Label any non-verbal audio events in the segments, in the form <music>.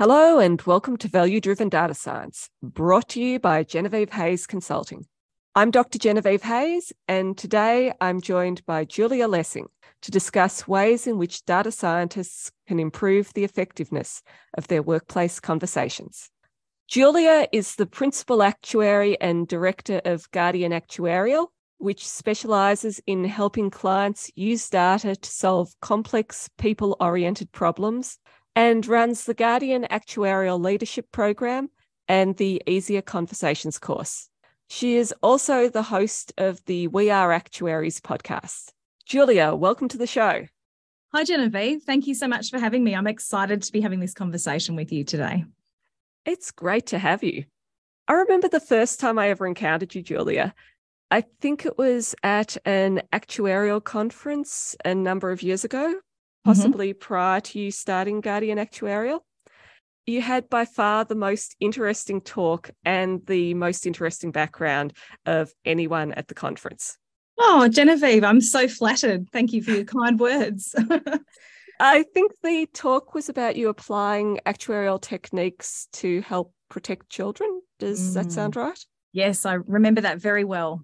Hello, and welcome to Value Driven Data Science, brought to you by Genevieve Hayes Consulting. I'm Dr. Genevieve Hayes, and today I'm joined by Julia Lessing to discuss ways in which data scientists can improve the effectiveness of their workplace conversations. Julia is the Principal Actuary and Director of Guardian Actuarial, which specializes in helping clients use data to solve complex people oriented problems and runs the Guardian Actuarial Leadership Program and the Easier Conversations course. She is also the host of the We Are Actuaries podcast. Julia, welcome to the show. Hi, Genevieve. Thank you so much for having me. I'm excited to be having this conversation with you today. It's great to have you. I remember the first time I ever encountered you, Julia. I think it was at an actuarial conference a number of years ago. Possibly mm-hmm. prior to you starting Guardian Actuarial. You had by far the most interesting talk and the most interesting background of anyone at the conference. Oh, Genevieve, I'm so flattered. Thank you for your kind words. <laughs> I think the talk was about you applying actuarial techniques to help protect children. Does mm. that sound right? Yes, I remember that very well.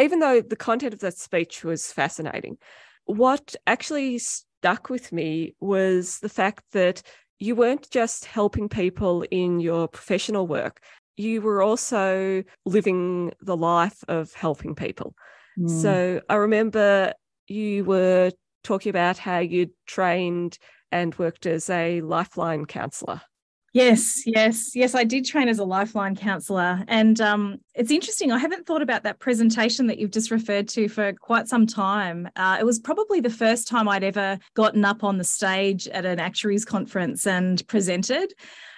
Even though the content of that speech was fascinating, what actually stuck with me was the fact that you weren't just helping people in your professional work, you were also living the life of helping people. Mm. So I remember you were talking about how you'd trained and worked as a lifeline counselor. Yes, yes, yes. I did train as a lifeline counsellor. And um, it's interesting. I haven't thought about that presentation that you've just referred to for quite some time. Uh, it was probably the first time I'd ever gotten up on the stage at an actuaries conference and presented.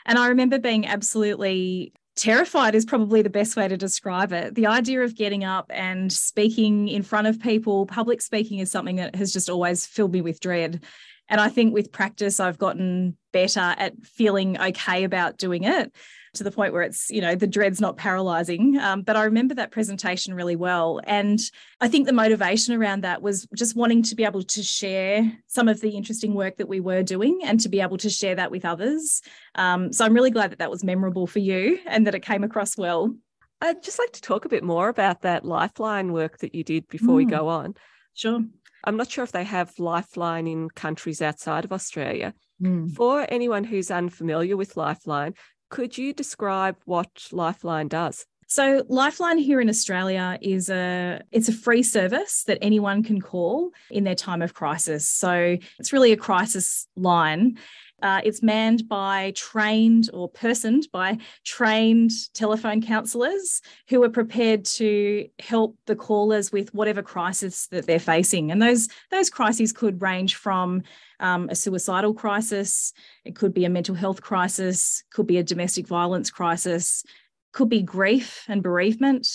And I remember being absolutely terrified is probably the best way to describe it. The idea of getting up and speaking in front of people, public speaking is something that has just always filled me with dread. And I think with practice, I've gotten better at feeling okay about doing it to the point where it's, you know, the dread's not paralyzing. Um, but I remember that presentation really well. And I think the motivation around that was just wanting to be able to share some of the interesting work that we were doing and to be able to share that with others. Um, so I'm really glad that that was memorable for you and that it came across well. I'd just like to talk a bit more about that lifeline work that you did before mm. we go on. Sure. I'm not sure if they have Lifeline in countries outside of Australia. Mm. For anyone who's unfamiliar with Lifeline, could you describe what Lifeline does? So Lifeline here in Australia is a it's a free service that anyone can call in their time of crisis. So it's really a crisis line uh, it's manned by trained or personed by trained telephone counsellors who are prepared to help the callers with whatever crisis that they're facing. And those, those crises could range from um, a suicidal crisis, it could be a mental health crisis, could be a domestic violence crisis, could be grief and bereavement.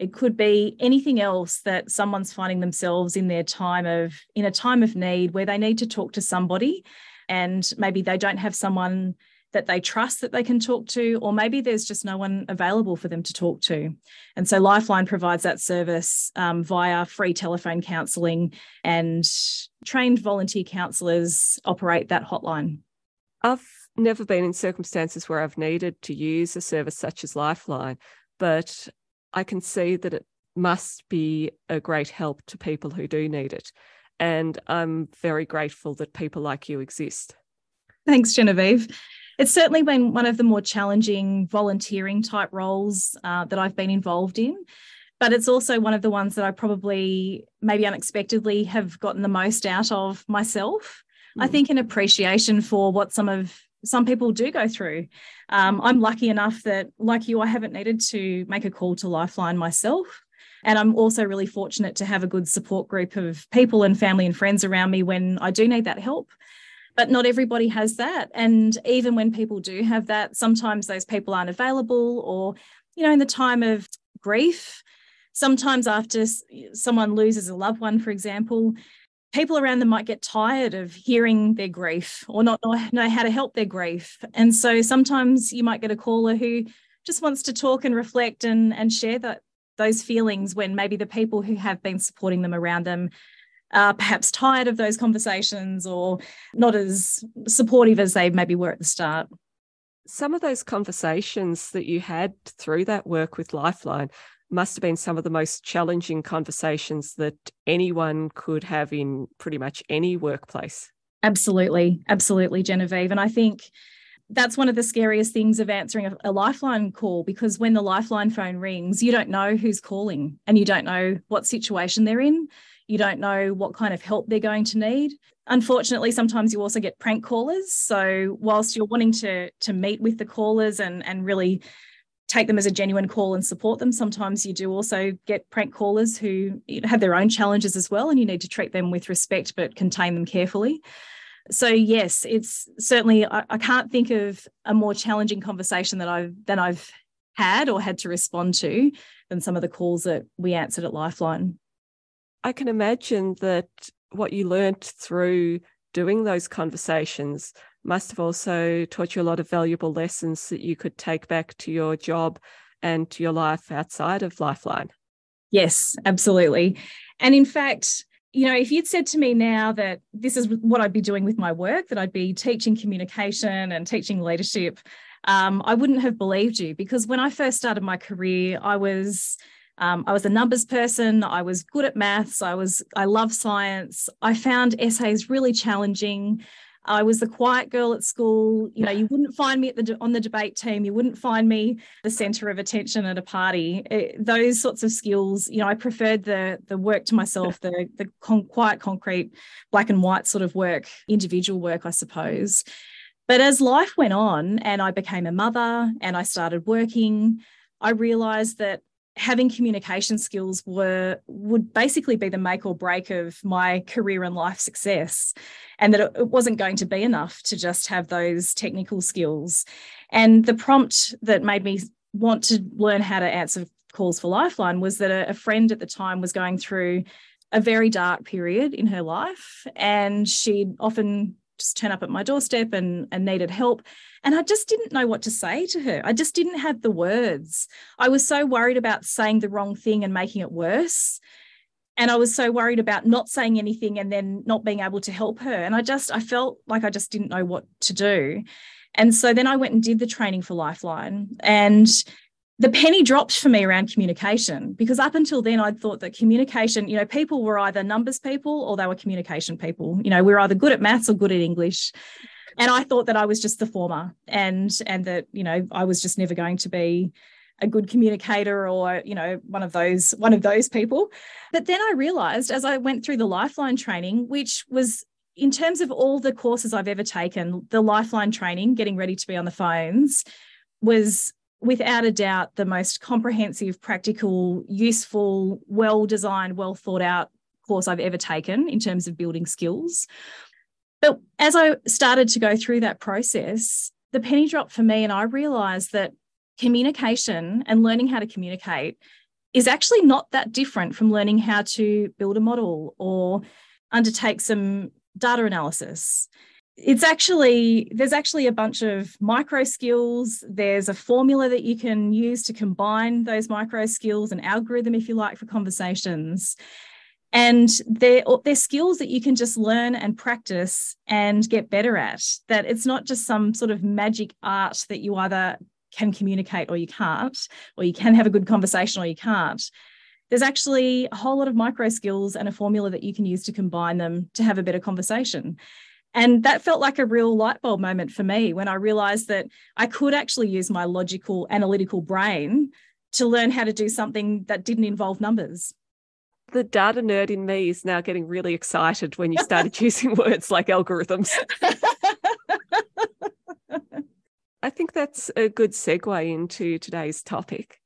It could be anything else that someone's finding themselves in their time of in a time of need where they need to talk to somebody and maybe they don't have someone that they trust that they can talk to, or maybe there's just no one available for them to talk to. And so Lifeline provides that service um, via free telephone counselling, and trained volunteer counsellors operate that hotline. I've never been in circumstances where I've needed to use a service such as Lifeline, but I can see that it must be a great help to people who do need it. And I'm very grateful that people like you exist. Thanks, Genevieve. It's certainly been one of the more challenging volunteering type roles uh, that I've been involved in, but it's also one of the ones that I probably, maybe unexpectedly, have gotten the most out of myself. Mm. I hmm. think an appreciation for what some of some people do go through. Um, I'm lucky enough that, like you, I haven't needed to make a call to Lifeline myself. And I'm also really fortunate to have a good support group of people and family and friends around me when I do need that help. But not everybody has that. And even when people do have that, sometimes those people aren't available, or, you know, in the time of grief, sometimes after someone loses a loved one, for example, people around them might get tired of hearing their grief or not know how to help their grief. And so sometimes you might get a caller who just wants to talk and reflect and, and share that those feelings when maybe the people who have been supporting them around them are perhaps tired of those conversations or not as supportive as they maybe were at the start. Some of those conversations that you had through that work with Lifeline must have been some of the most challenging conversations that anyone could have in pretty much any workplace. Absolutely. Absolutely, Genevieve. And I think that's one of the scariest things of answering a, a, lifeline call because when the lifeline phone rings, you don't know who's calling and you don't know what situation they're in. You don't know what kind of help they're going to need. Unfortunately, sometimes you also get prank callers. So whilst you're wanting to to meet with the callers and and really take them as a genuine call and support them, sometimes you do also get prank callers who have their own challenges as well, and you need to treat them with respect but contain them carefully. So yes, it's certainly I, I can't think of a more challenging conversation that I've than I've had or had to respond to than some of the calls that we answered at Lifeline. I can imagine that what you learnt through doing those conversations must have also taught you a lot of valuable lessons that you could take back to your job and to your life outside of Lifeline. Yes, absolutely. And in fact, you know, if you'd said to me now that this is what I'd be doing with my work, that I'd be teaching communication and teaching leadership, um, I wouldn't have believed you because when I first started my career, I was um, I was a numbers person. I was good at maths. I was I love science. I found essays really challenging. I was the quiet girl at school. You know, you wouldn't find me at the on the debate team. You wouldn't find me the center of attention at a party. It, those sorts of skills, you know, I preferred the the work to myself, the the con- quiet, concrete, black and white sort of work, individual work, I suppose. But as life went on, and I became a mother, and I started working, I realized that having communication skills were would basically be the make or break of my career and life success and that it wasn't going to be enough to just have those technical skills. And the prompt that made me want to learn how to answer calls for lifeline was that a, a friend at the time was going through a very dark period in her life and she'd often just turn up at my doorstep and, and needed help. And I just didn't know what to say to her. I just didn't have the words. I was so worried about saying the wrong thing and making it worse. And I was so worried about not saying anything and then not being able to help her. And I just, I felt like I just didn't know what to do. And so then I went and did the training for Lifeline. And the penny dropped for me around communication because up until then I'd thought that communication, you know, people were either numbers people or they were communication people. You know, we are either good at maths or good at English. And I thought that I was just the former and and that, you know, I was just never going to be a good communicator or, you know, one of those one of those people. But then I realized as I went through the lifeline training, which was in terms of all the courses I've ever taken, the lifeline training, getting ready to be on the phones was without a doubt the most comprehensive, practical, useful, well designed, well thought out course I've ever taken in terms of building skills. But as I started to go through that process, the penny dropped for me, and I realized that communication and learning how to communicate is actually not that different from learning how to build a model or undertake some data analysis it's actually there's actually a bunch of micro skills. There's a formula that you can use to combine those micro skills and algorithm if you like for conversations. And they're, they're skills that you can just learn and practice and get better at that it's not just some sort of magic art that you either can communicate or you can't or you can have a good conversation or you can't. There's actually a whole lot of micro skills and a formula that you can use to combine them to have a better conversation and that felt like a real light bulb moment for me when I realized that I could actually use my logical, analytical brain to learn how to do something that didn't involve numbers. The data nerd in me is now getting really excited when you started <laughs> using words like algorithms. <laughs> I think that's a good segue into today's topic.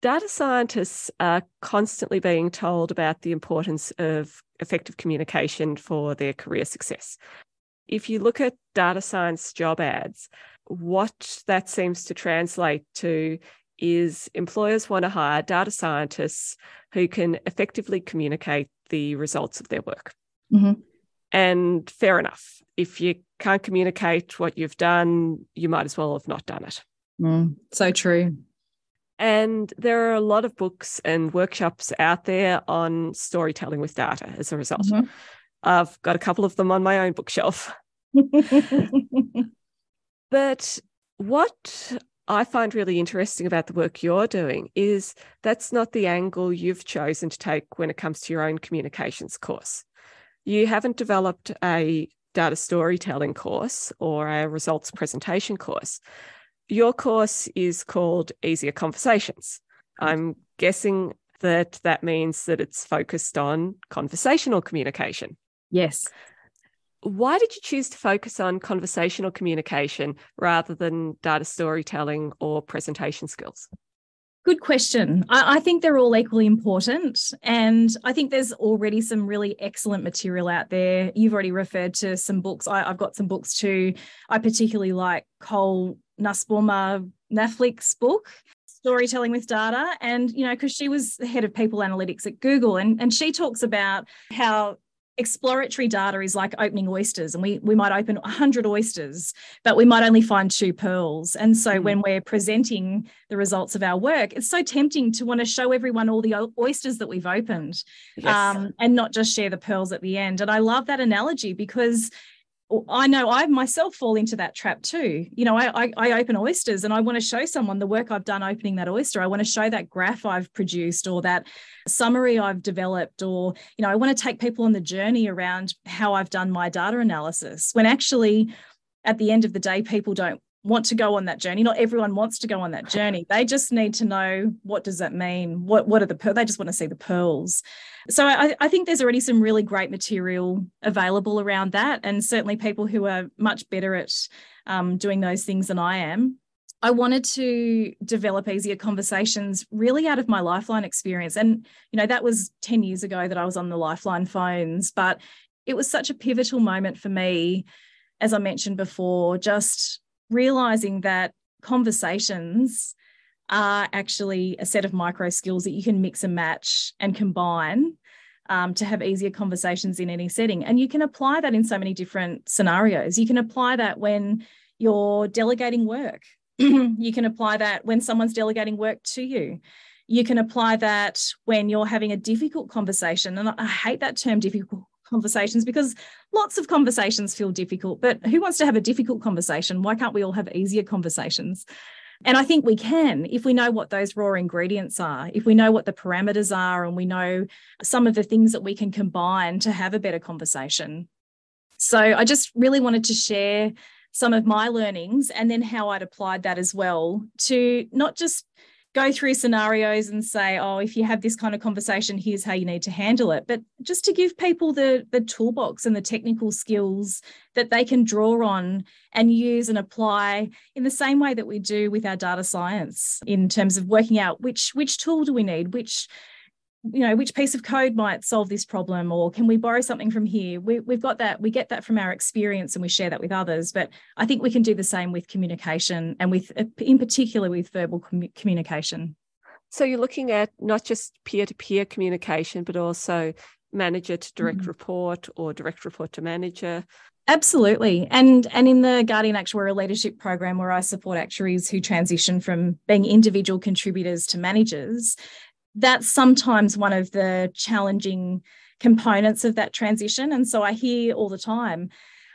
Data scientists are constantly being told about the importance of effective communication for their career success if you look at data science job ads, what that seems to translate to is employers want to hire data scientists who can effectively communicate the results of their work. Mm-hmm. And fair enough. If you can't communicate what you've done, you might as well have not done it. Mm, so true. And there are a lot of books and workshops out there on storytelling with data as a result. Mm-hmm. I've got a couple of them on my own bookshelf. <laughs> but What I find really interesting about the work you're doing is that's not the angle you've chosen to take when it comes to your own communications course. You haven't developed a data storytelling course or a results presentation course. Your course is called Easier Conversations. I'm guessing that that means that it's focused on conversational communication. Yes. Why did you choose to focus on conversational communication rather than data storytelling or presentation skills? Good question. I, I, think they're all equally important. And I think there's already some really excellent material out there. You've already referred to some books. I, have got some books too. I particularly like Cole Nussbaumer Knaflic's book, Storytelling with Data. And, you know, because she was the head of people analytics at Google, and, and she talks about how exploratory data is like opening oysters and we we might open 100 oysters but we might only find two pearls and so mm. when we're presenting the results of our work it's so tempting to want to show everyone all the oysters that we've opened yes. um, and not just share the pearls at the end and i love that analogy because Oh, I know I myself fall into that trap too. You know, I, I, I open oysters and I want to show someone the work I've done opening that oyster. I want to show that graph I've produced or that summary I've developed, or you know, I want to take people on the journey around how I've done my data analysis. When actually, at the end of the day, people don't want to go on that journey. Not everyone wants to go on that journey. They just need to know what does that mean? What what are the pearls? They just want to see the pearls. So I, I think there's already some really great material available around that, and certainly people who are much better at um, doing those things than I am. I wanted to develop easier conversations really out of my Lifeline experience. And, you know, that was 10 years ago that I was on the Lifeline phones, but it was such a pivotal moment for me, as I mentioned before, just realizing that conversations are actually a set of micro skills that you can mix and match and combine um, to have easier conversations in any setting. And you can apply that in so many different scenarios. You can apply that when you're delegating work, <clears throat> you can apply that when someone's delegating work to you. You can apply that when you're having a difficult conversation. And I hate that term difficult conversations because lots of conversations feel difficult, but who wants to have a difficult conversation? Why can't we all have easier conversations? And I think we can if we know what those raw ingredients are, if we know what the parameters are, and we know some of the things that we can combine to have a better conversation. So I just really wanted to share some of my learnings and then how I'd applied that as well to not just go through scenarios and say, oh, if you have this kind of conversation, here's how you need to handle it. But just to give people the, the toolbox and the technical skills that they can draw on and use and apply in the same way that we do with our data science in terms of working out which which tool do we need, which you know which piece of code might solve this problem or can we borrow something from here we, we've got that we get that from our experience and we share that with others but i think we can do the same with communication and with in particular with verbal com- communication so you're looking at not just peer-to-peer communication but also manager to direct mm-hmm. report or direct report to manager Absolutely. And and in the Guardian Actuarial Leadership Program where I support actuaries who transition from being individual contributors to managers, that's sometimes one of the challenging components of that transition. And so I hear all the time,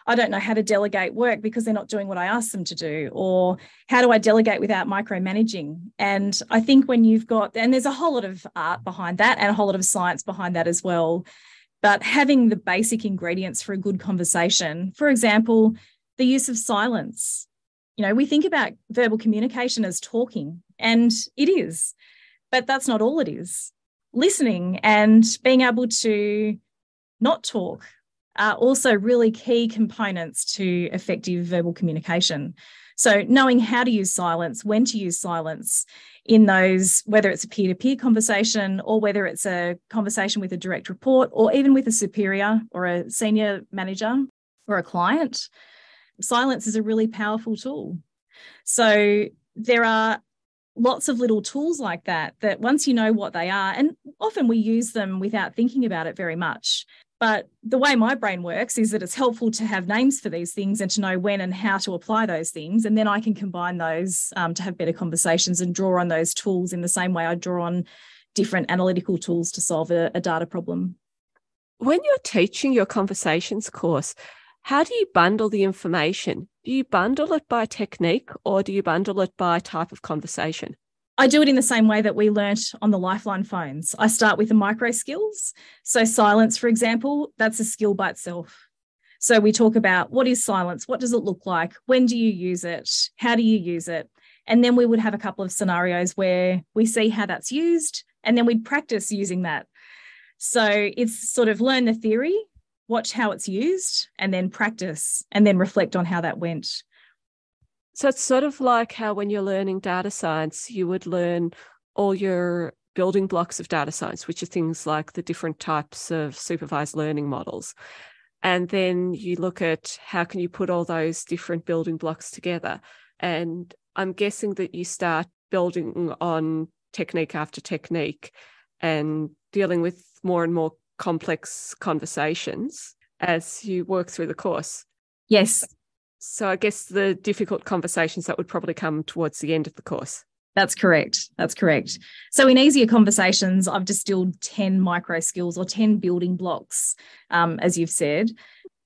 I don't know how to delegate work because they're not doing what I ask them to do, or how do I delegate without micromanaging? And I think when you've got, and there's a whole lot of art behind that and a whole lot of science behind that as well. But having the basic ingredients for a good conversation, for example, the use of silence. You know, we think about verbal communication as talking, and it is but that's not all it is. Listening and being able to not talk are also really key components to effective verbal communication. So, knowing how to use silence, when to use silence in those, whether it's a peer to peer conversation or whether it's a conversation with a direct report or even with a superior or a senior manager or a client, silence is a really powerful tool. So, there are lots of little tools like that that once you know what they are and often we use them without thinking about it very much. But the way my brain works is that it's helpful to have names for these things and to know when and how to apply those things and then i can combine those um, to have better conversations and draw on those tools in the same way i draw on different analytical tools to solve a, a data problem. When you're teaching your conversations course How do you bundle the information? Do you bundle it by technique or do you bundle it by type of conversation? I do it in the same way that we learnt on the Lifeline phones. I start with the micro skills. So, silence, for example, that's a skill by itself. So, we talk about what is silence? What does it look like? When do you use it? How do you use it? And then we would have a couple of scenarios where we see how that's used and then we'd practice using that. So, it's sort of learn the theory, watch how it's used, and then practice and then reflect on how that went. So it's sort of like how when you're learning data science, you would learn all your building blocks of data science, which are things like the different types of supervised learning models. And then you look at how can you put all those different building blocks together. And I'm guessing that you start building on technique after technique and dealing with more and more complex conversations as you work through the course. Yes, so I guess the difficult conversations that would probably come towards the end of the course. That's correct. That's correct. So in easier conversations, I've distilled 10 micro skills or 10 building blocks, um, as you've said,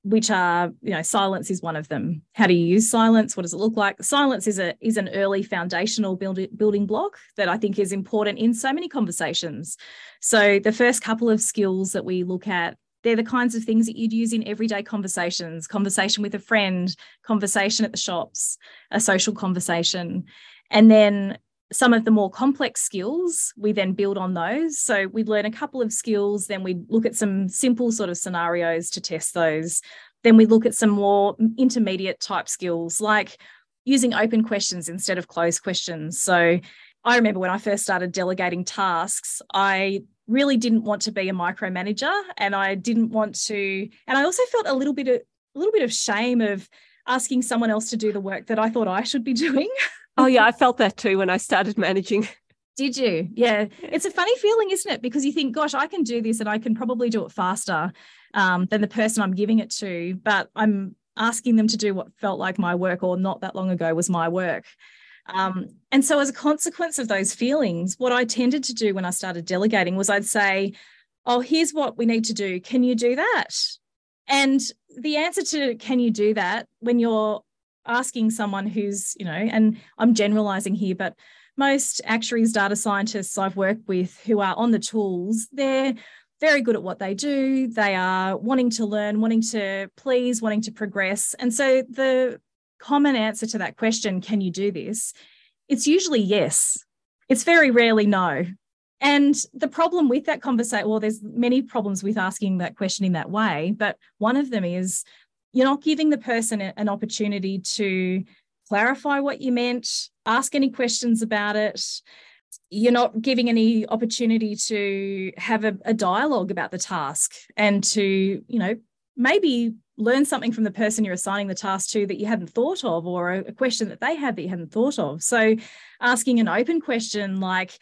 which are, you know, silence is one of them. How do you use silence? What does it look like? Silence is a is an early foundational build, building block that I think is important in so many conversations. So the first couple of skills that we look at they're the kinds of things that you'd use in everyday conversations conversation with a friend conversation at the shops a social conversation and then some of the more complex skills we then build on those. So we'd learn a couple of skills then we'd look at some simple sort of scenarios to test those. Then we look at some more intermediate type skills like using open questions instead of closed questions. So I remember when I first started delegating tasks, I really didn't want to be a micromanager and I didn't want to and I also felt a little bit of a little bit of shame of asking someone else to do the work that I thought I should be doing. oh yeah, I <laughs> felt that too when I started managing. Did you? Yeah. It's a funny feeling, isn't it? Because you think, gosh, I can do this and I can probably do it faster um, than the person I'm giving it to, but I'm asking them to do what felt like my work or not that long ago was my work. Um, and so, as a consequence of those feelings, what I tended to do when I started delegating was I'd say, Oh, here's what we need to do. Can you do that? And the answer to can you do that when you're asking someone who's, you know, and I'm generalizing here, but most actuaries, data scientists I've worked with who are on the tools, they're very good at what they do. They are wanting to learn, wanting to please, wanting to progress. And so the common answer to that question, can you do this? It's usually yes. It's very rarely no. And the problem with that conversation, well, there's many problems with asking that question in that way, but one of them is you're not giving the person an opportunity to clarify what you meant, ask any questions about it. You're not giving any opportunity to have a, a dialogue about the task and to, you know, maybe learn something from the person you're assigning the task to that you hadn't thought of or a, question that they had that you hadn't thought of so asking an open question like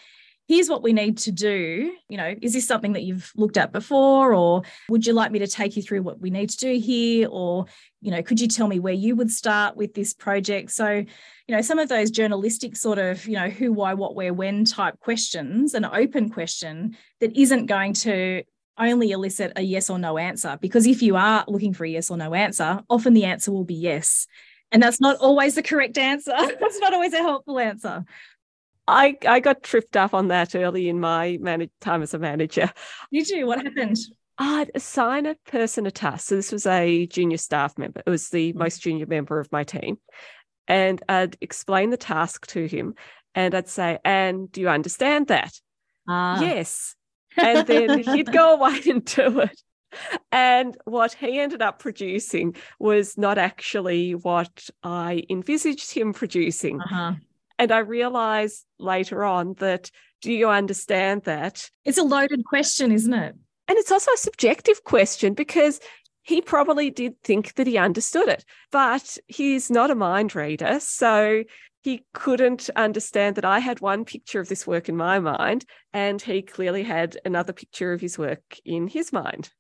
here's what we need to do you know is this something that you've looked at before or would you like me to take you through what we need to do here or you know could you tell me where you would start with this project so you know some of those journalistic sort of you know who why what where when type questions an open question that isn't going to only elicit a yes or no answer. Because if you are looking for a yes or no answer, often the answer will be yes. And that's not always the correct answer. <laughs> that's not always a helpful answer. I, I got tripped up on that early in my manage, time as a manager. Did you? What happened? I'd assign a person a task. So this was a junior staff member. It was the mm. most junior member of my team. And I'd explain the task to him and I'd say, and do you understand that? Ah. Yes and then he'd go <laughs> away and do it. And what he ended up producing was not actually what I envisaged him producing. Uh-huh. And I realized later on that do you understand that? It's a loaded question, isn't it? And it's also a subjective question because he probably did think that he understood it, but he's not a mind reader. So he couldn't understand that I had one picture of this work in my mind, and he clearly had another picture of his work in his mind.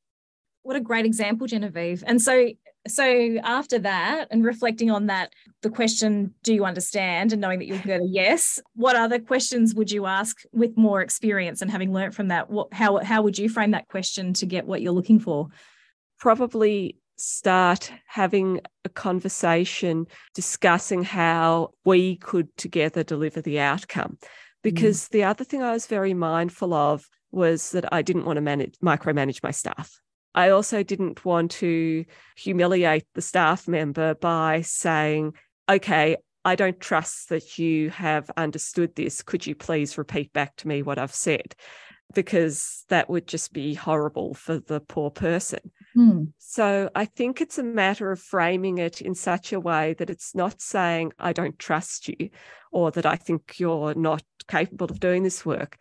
What a great example, Genevieve. And so, so after that, and reflecting on that, the question, "Do you understand?" and knowing that you'll get a yes, what other questions would you ask with more experience and having learned from that? What, how how would you frame that question to get what you're looking for? Probably start having a conversation discussing how we could together deliver the outcome. Because mm. the other thing I was very mindful of was that I didn't want to manage micromanage my staff. I also didn't want to humiliate the staff member by saying, okay, I don't trust that you have understood this. Could you please repeat back to me what I've said? Because that would just be horrible for the poor person. Mm. So I think it's a matter of framing it in such a way that it's not saying, I don't trust you or that I think you're not capable of doing this work.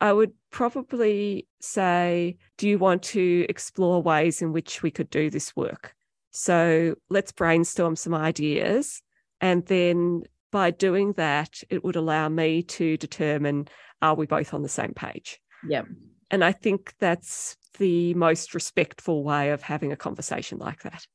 I would probably say, do you want to explore ways in which we could do this work? So let's brainstorm some ideas. And then by doing that, it would allow me to determine are we both on the same page? Yeah. And I think that's the most respectful way of having a conversation like that.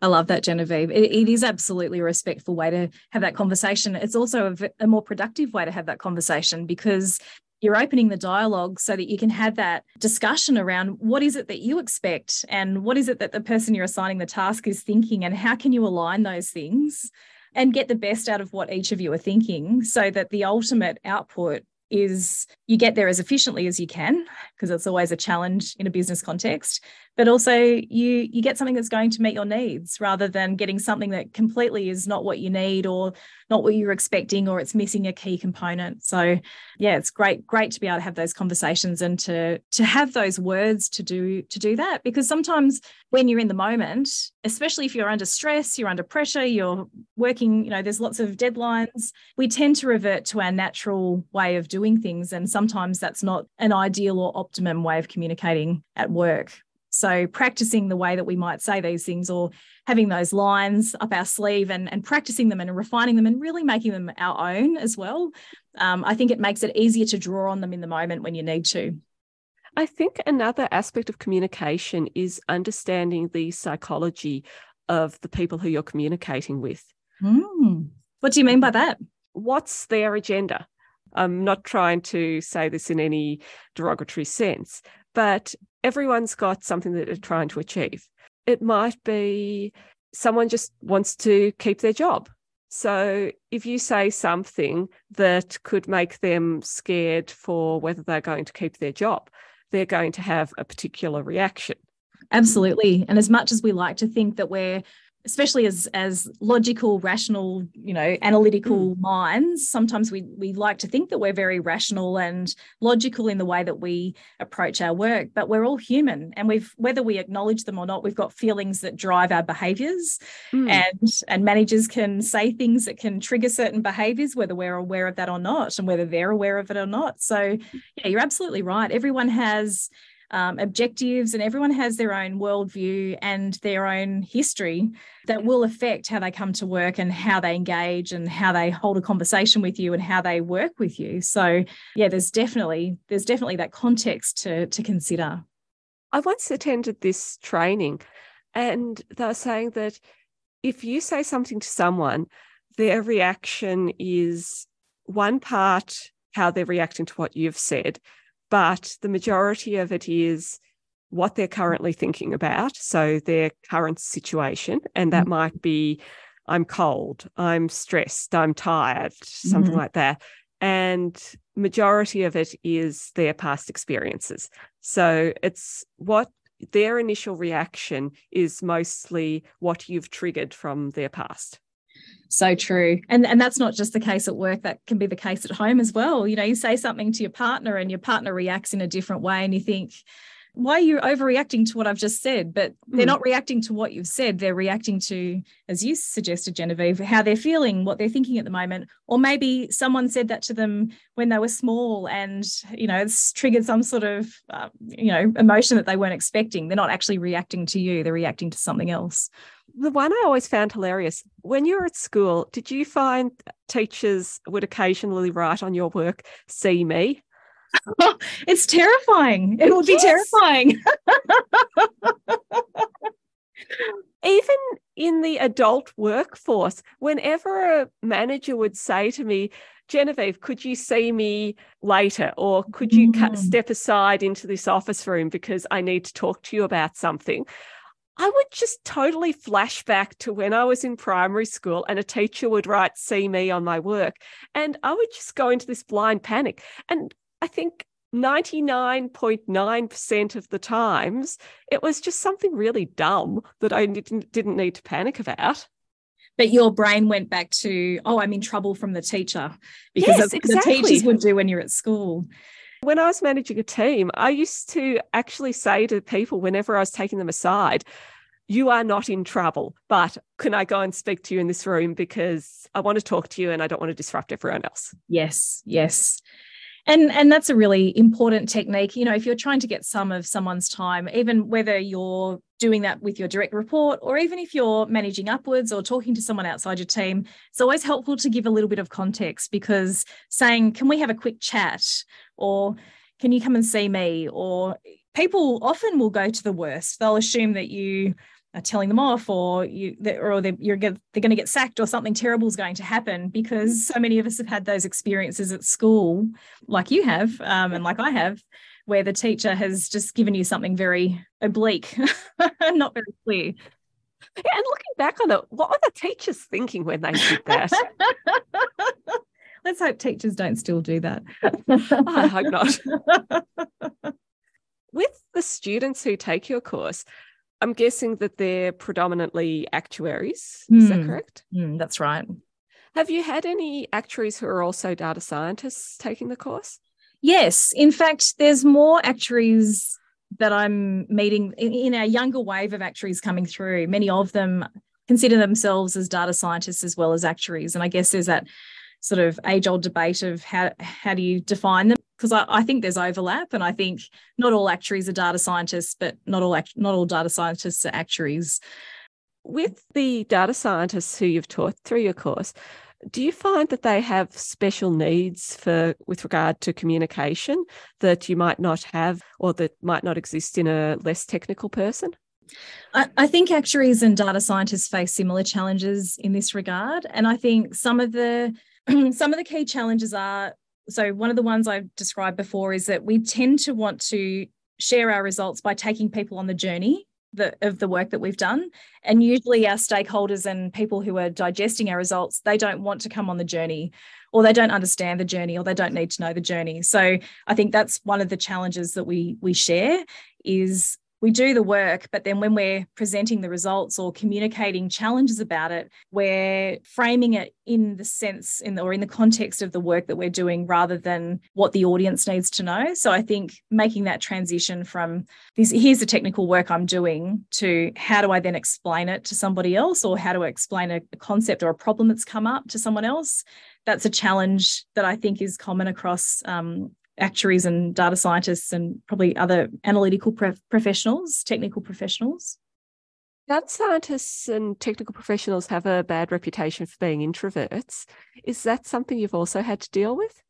I love that, Genevieve. it, it is absolutely a respectful way to have that conversation. It's also a, a, more productive way to have that conversation because you're opening the dialogue so that you can have that discussion around what is it that you expect and what is it that the person you're assigning the task is thinking and how can you align those things and get the best out of what each of you are thinking so that the ultimate output is you get there as efficiently as you can because it's always a challenge in a business context but also you you get something that's going to meet your needs rather than getting something that completely is not what you need or not what you're expecting or it's missing a key component. So yeah it's great great to be able to have those conversations and to to have those words to do to do that because sometimes when you're in the moment especially if you're under stress you're under pressure you're working you know there's lots of deadlines we tend to revert to our natural way of doing things. And sometimes that's not an ideal or optimum way of communicating at work so practicing the way that we might say these things or having those lines up our sleeve and, and practicing them and refining them and really making them our own as well. Um, I think it makes it easier to draw on them in the moment when you need to. I think another aspect of communication is understanding the psychology of the people who you're communicating with. Mm. What do you mean by that? What's their agenda? I'm not trying to say this in any derogatory sense, but everyone's got something that they're trying to achieve. It might be someone just wants to keep their job. So if you say something that could make them scared for whether they're going to keep their job, they're going to have a particular reaction. Absolutely. And as much as we like to think that we're especially as as logical rational you know analytical mm. minds sometimes we we like to think that we're very rational and logical in the way that we approach our work but we're all human and we've whether we acknowledge them or not we've got feelings that drive our behaviors mm. and and managers can say things that can trigger certain behaviors whether we're aware of that or not and whether they're aware of it or not so yeah you're absolutely right everyone has um, objectives, and everyone has their own worldview and their own history that will affect how they come to work and how they engage and how they hold a conversation with you and how they work with you. So yeah, there's definitely there's definitely that context to to consider. I once attended this training and they were saying that if you say something to someone, their reaction is one part how they're reacting to what you've said, but the majority of it is what they're currently thinking about. So their current situation, and that mm-hmm. might be I'm cold, I'm stressed, I'm tired, something mm-hmm. like that. And majority of it is their past experiences. So it's what their initial reaction is mostly what you've triggered from their past so true. And and that's not just the case at work that can be the case at home as well. You know you say something to your partner and your partner reacts in a different way and you think why are you overreacting to what I've just said? But they're mm. not reacting to what you've said. They're reacting to, as you suggested, Genevieve, how they're feeling, what they're thinking at the moment. Or maybe someone said that to them when they were small and, you know, it's triggered some sort of, uh, you know, emotion that they weren't expecting. They're not actually reacting to you, they're reacting to something else. The one I always found hilarious when you were at school, did you find teachers would occasionally write on your work, see me? <laughs> it's terrifying. It would yes. be terrifying. <laughs> Even in the adult workforce, whenever a manager would say to me, Genevieve, could you see me later? Or could you mm. step aside into this office room because I need to talk to you about something? I would just totally flash back to when I was in primary school and a teacher would write, see me on my work. And I would just go into this blind panic. And I think 99.9% of the times, it was just something really dumb that I didn't, didn't need to panic about. But your brain went back to, oh, I'm in trouble from the teacher because yes, exactly. the teachers would do when you're at school. When I was managing a team, I used to actually say to people whenever I was taking them aside, you are not in trouble, but can I go and speak to you in this room because I want to talk to you and I don't want to disrupt everyone else? Yes, yes. And and that's a really important technique. You know, if you're trying to get some of someone's time, even whether you're doing that with your direct report or even if you're managing upwards or talking to someone outside your team, it's always helpful to give a little bit of context because saying, "Can we have a quick chat?" or "Can you come and see me?" or people often will go to the worst. They'll assume that you telling them off or you or they, you're they're going to get sacked or something terrible is going to happen because so many of us have had those experiences at school like you have um, and like I have where the teacher has just given you something very oblique and <laughs> not very clear. Yeah, and looking back on it what were the teachers thinking when they did that? <laughs> Let's hope teachers don't still do that. <laughs> I hope not. With the students who take your course I'm guessing that they're predominantly actuaries. Mm. Is that hmm. correct? Mm, that's right. Have you had any actuaries who are also data scientists taking the course? Yes. In fact, there's more actuaries that I'm meeting in, in our younger wave of actuaries coming through. Many of them consider themselves as data scientists as well as actuaries. And I guess there's that sort of age old debate of how, how do you define them? because I, I, think there's overlap, and I think not all actuaries are data scientists, but not all not all data scientists are actuaries. With the data scientists who you've taught through your course, do you find that they have special needs for with regard to communication that you might not have or that might not exist in a less technical person? I, I think actuaries and data scientists face similar challenges in this regard, and I think some of the <clears throat> some of the key challenges are so one of the ones I've described before is that we tend to want to share our results by taking people on the journey the, of the work that we've done. And usually our stakeholders and people who are digesting our results, they don't want to come on the journey or they don't understand the journey or they don't need to know the journey. So I think that's one of the challenges that we we share is we do the work, but then when we're presenting the results or communicating challenges about it, we're framing it in the sense in the, or in the context of the work that we're doing rather than what the audience needs to know. So I think making that transition from this, here's the technical work I'm doing to how do I then explain it to somebody else or how do I explain a, a concept or a problem that's come up to someone else that's a challenge that I think is common across um, actuaries and data scientists and probably other analytical professionals, technical professionals. Data scientists and technical professionals have a bad reputation for being introverts. Is that something you've also had to deal with?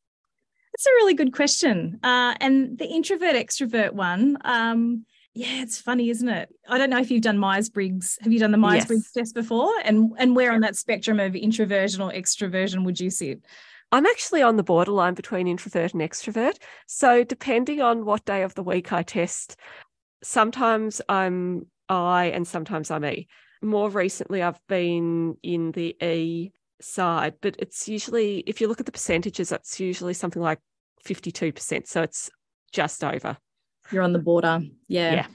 That's a really good question. Uh, and the introvert extrovert one, um, yeah, it's funny, isn't it? I don't know if you've done Myers Briggs. Have you done the Myers Briggs yes. test before? And and where on that spectrum of introversion or extroversion would you sit? I'm actually on the borderline between introvert and extrovert. So, depending on what day of the week I test, sometimes I'm I and sometimes I'm E. More recently, I've been in the E side, but it's usually, if you look at the percentages, it's usually something like 52%. So, it's just over. You're on the border. Yeah. Yeah.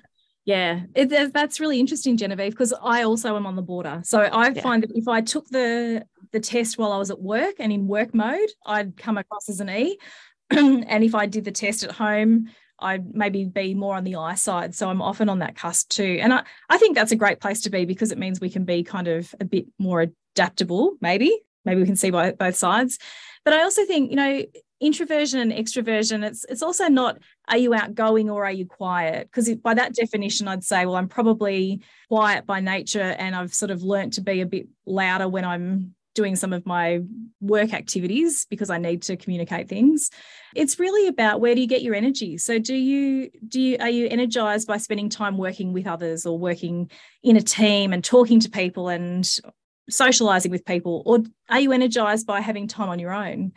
Yeah, it, that's really interesting, Genevieve, because I also am on the border. So I yeah. find that if I took the the test while I was at work and in work mode, I'd come across as an E. <clears throat> and if I did the test at home, I'd maybe be more on the I side. So I'm often on that cusp too. And I, I think that's a great place to be because it means we can be kind of a bit more adaptable, maybe. Maybe we can see both, both sides. But I also think, you know, introversion and extroversion it's it's also not are you outgoing or are you quiet because by that definition i'd say well i'm probably quiet by nature and i've sort of learnt to be a bit louder when i'm doing some of my work activities because I need to communicate things. It's really about where do you get your energy? So do you do you are you energized by spending time working with others or working in a team and talking to people and socializing with people or are you energized by having time on your own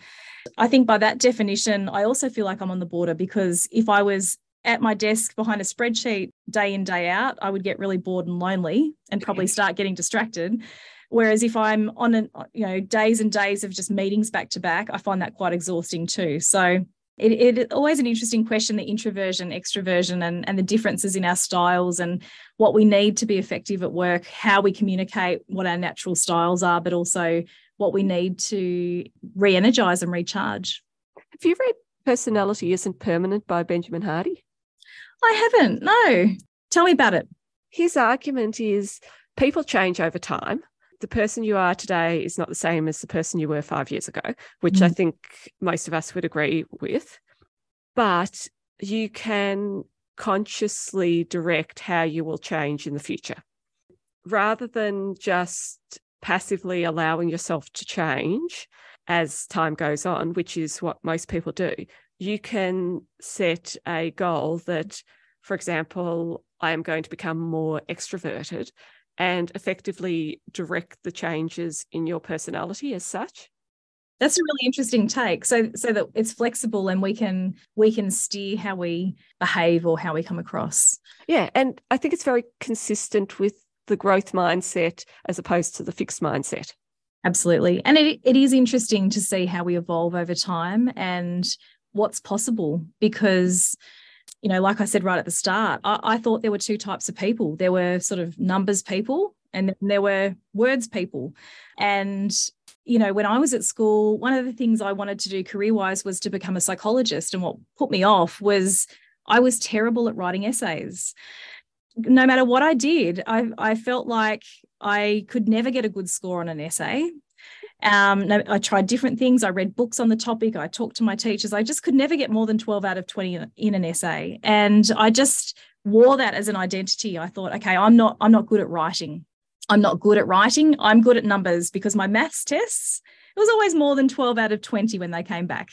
i think by that definition i also feel like i'm on the border because if i was at my desk behind a spreadsheet day in, day out, I would get really bored and lonely and probably start getting distracted. Whereas if I'm on an, you know, days and days of just meetings back to back, I find that quite exhausting too. So it, it always an interesting question, the introversion, extroversion, and, and the differences in our styles and what we need to be effective at work, how we communicate, what our natural styles are, but also what we need to re-energize and recharge. Have you read Personality Isn't Permanent by Benjamin Hardy? I haven't, no. Tell me about it. His argument is people change over time the person you are today is not the same as the person you were five years ago, which mm. I think most of us would agree with. But you can consciously direct how you will change in the future rather than just passively allowing yourself to change as time goes on, which is what most people do. You can set a goal that, for example, I am going to become more extroverted and effectively direct the changes in your personality as such? That's a really interesting take. So so that it's flexible and we can we can steer how we behave or how we come across. Yeah and i think it's very consistent with the growth mindset as opposed to the fixed mindset. Absolutely. And it, it is interesting to see how we evolve over time and what's possible because you know, like I said right at the start, I, I, thought there were two types of people. There were sort of numbers people and there were words people. And, you know, when I was at school, one of the things I wanted to do career wise was to become a psychologist. And what put me off was I was terrible at writing essays. No matter what I did, I, I felt like I could never get a good score on an essay. Um, I tried different things. I read books on the topic. I talked to my teachers. I just could never get more than 12 out of 20 in an essay. And I just wore that as an identity. I thought, okay, I'm not, I'm not good at writing. I'm not good at writing. I'm good at numbers because my maths tests, it was always more than 12 out of 20 when they came back.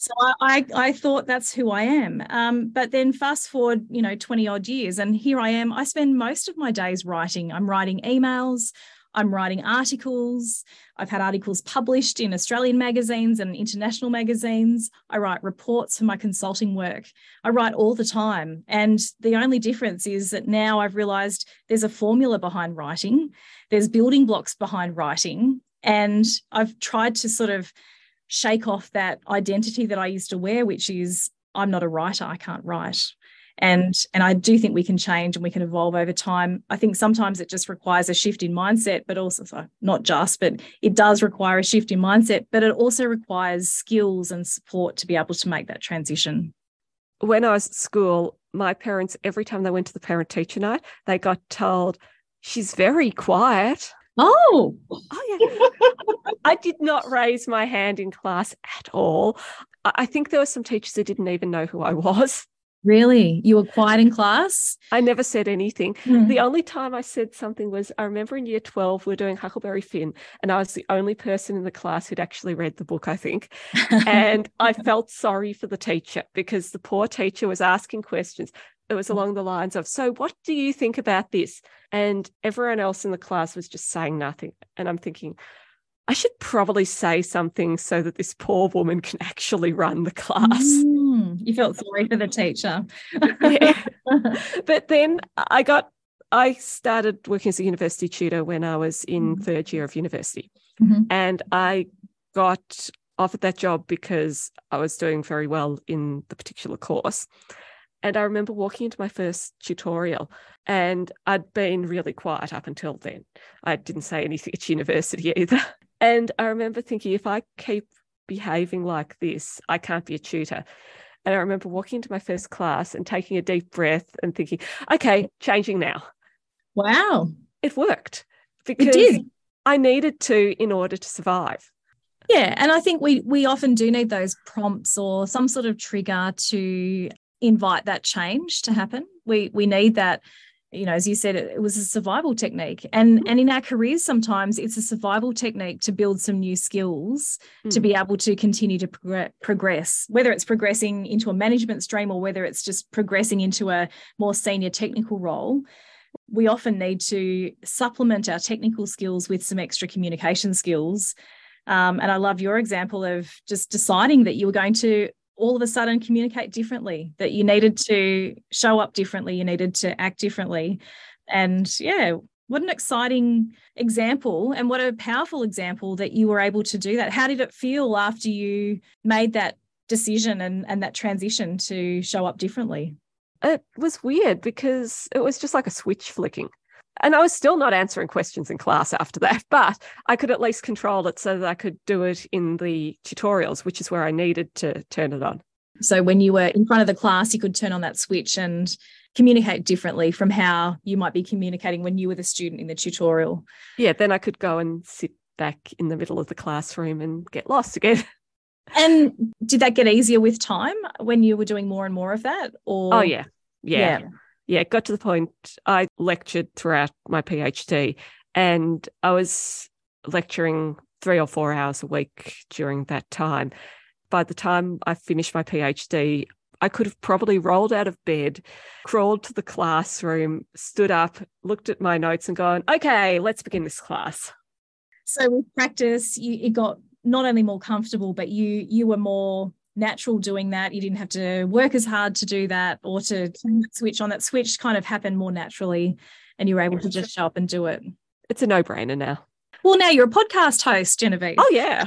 So I, I, thought that's who I am. Um, but then fast forward, you know, 20 odd years, and here I am. I spend most of my days writing. I'm writing emails. I'm writing articles. I've had articles published in Australian magazines and international magazines. I write reports for my consulting work. I write all the time. And the only difference is that now I've realized there's a formula behind writing, there's building blocks behind writing. And I've tried to sort of shake off that identity that I used to wear, which is I'm not a writer, I can't write and and i do think we can change and we can evolve over time i think sometimes it just requires a shift in mindset but also so not just but it does require a shift in mindset but it also requires skills and support to be able to make that transition when i was at school my parents every time they went to the parent teacher night they got told she's very quiet Oh, oh yeah. I did not raise my hand in class at all. I think there were some teachers who didn't even know who I was. Really? You were quiet in class? I never said anything. Mm. The only time I said something was I remember in year 12, we are doing Huckleberry Finn, and I was the only person in the class who'd actually read the book, I think. and <laughs> I felt sorry for the teacher because the poor teacher was asking questions. It was along the lines of, So, what do you think about this? And everyone else in the class was just saying nothing. And I'm thinking, I should probably say something so that this poor woman can <laughs> actually run the class. Mm, you felt sorry for the teacher. <laughs> But then I got, I started working as a university tutor when I was in mm-hmm. third year of university. Mm-hmm. And I got offered that job because I was doing very well in the particular course. And I remember walking into my first tutorial and I'd been really quiet up until then. I didn't say anything at university <laughs> either. And I remember thinking, if I keep behaving like this, I can't be a tutor. And I remember walking into my first class and taking a deep breath and thinking, okay, changing now. Wow. It worked because it I needed to in order to survive. Yeah, and I think we we often do need those prompts or some sort of trigger to invite that change to happen. We we need that you know as you said it, it, was a survival technique and mm. and in our careers sometimes it's a survival technique to build some new skills mm. to be able to continue to prog- progress whether it's progressing into a management stream or whether it's just progressing into a more senior technical role we often need to supplement our technical skills with some extra communication skills um, and i love your example of just deciding that you were going to all of a sudden communicate differently, that you needed to show up differently, you needed to act differently. And yeah, what an exciting example and what a powerful example that you were able to do that. How did it feel after you made that decision and, and that transition to show up differently? It was weird because it was just like a switch flicking. And I was still not answering questions in class after that, <laughs> but I could at least control it so that I could do it in the tutorials, which is where I needed to turn it on. So when you were in front of the class, you could turn on that switch and communicate differently from how you might be communicating when you were the student in the tutorial. Yeah, then I could go and sit back in the middle of the classroom and get lost again. <laughs> And did that get easier with time when you were doing more and more of that? Or oh yeah, yeah, yeah. Yeah it got to the point I lectured throughout my PhD, and I was lecturing three or four hours a week during that time. By the time I finished my PhD, I could have probably rolled out of bed, crawled to the classroom, stood up, looked at my notes, and gone, okay, let's begin this class. So with practice, you it got not only more comfortable, but you you were more natural doing that. You didn't have to work as hard to do that or to switch on. That switch kind of happened more naturally, and you were able to just show up and do it. It's a no brainer now. Well, now you're a podcast host, Genevieve. Oh yeah,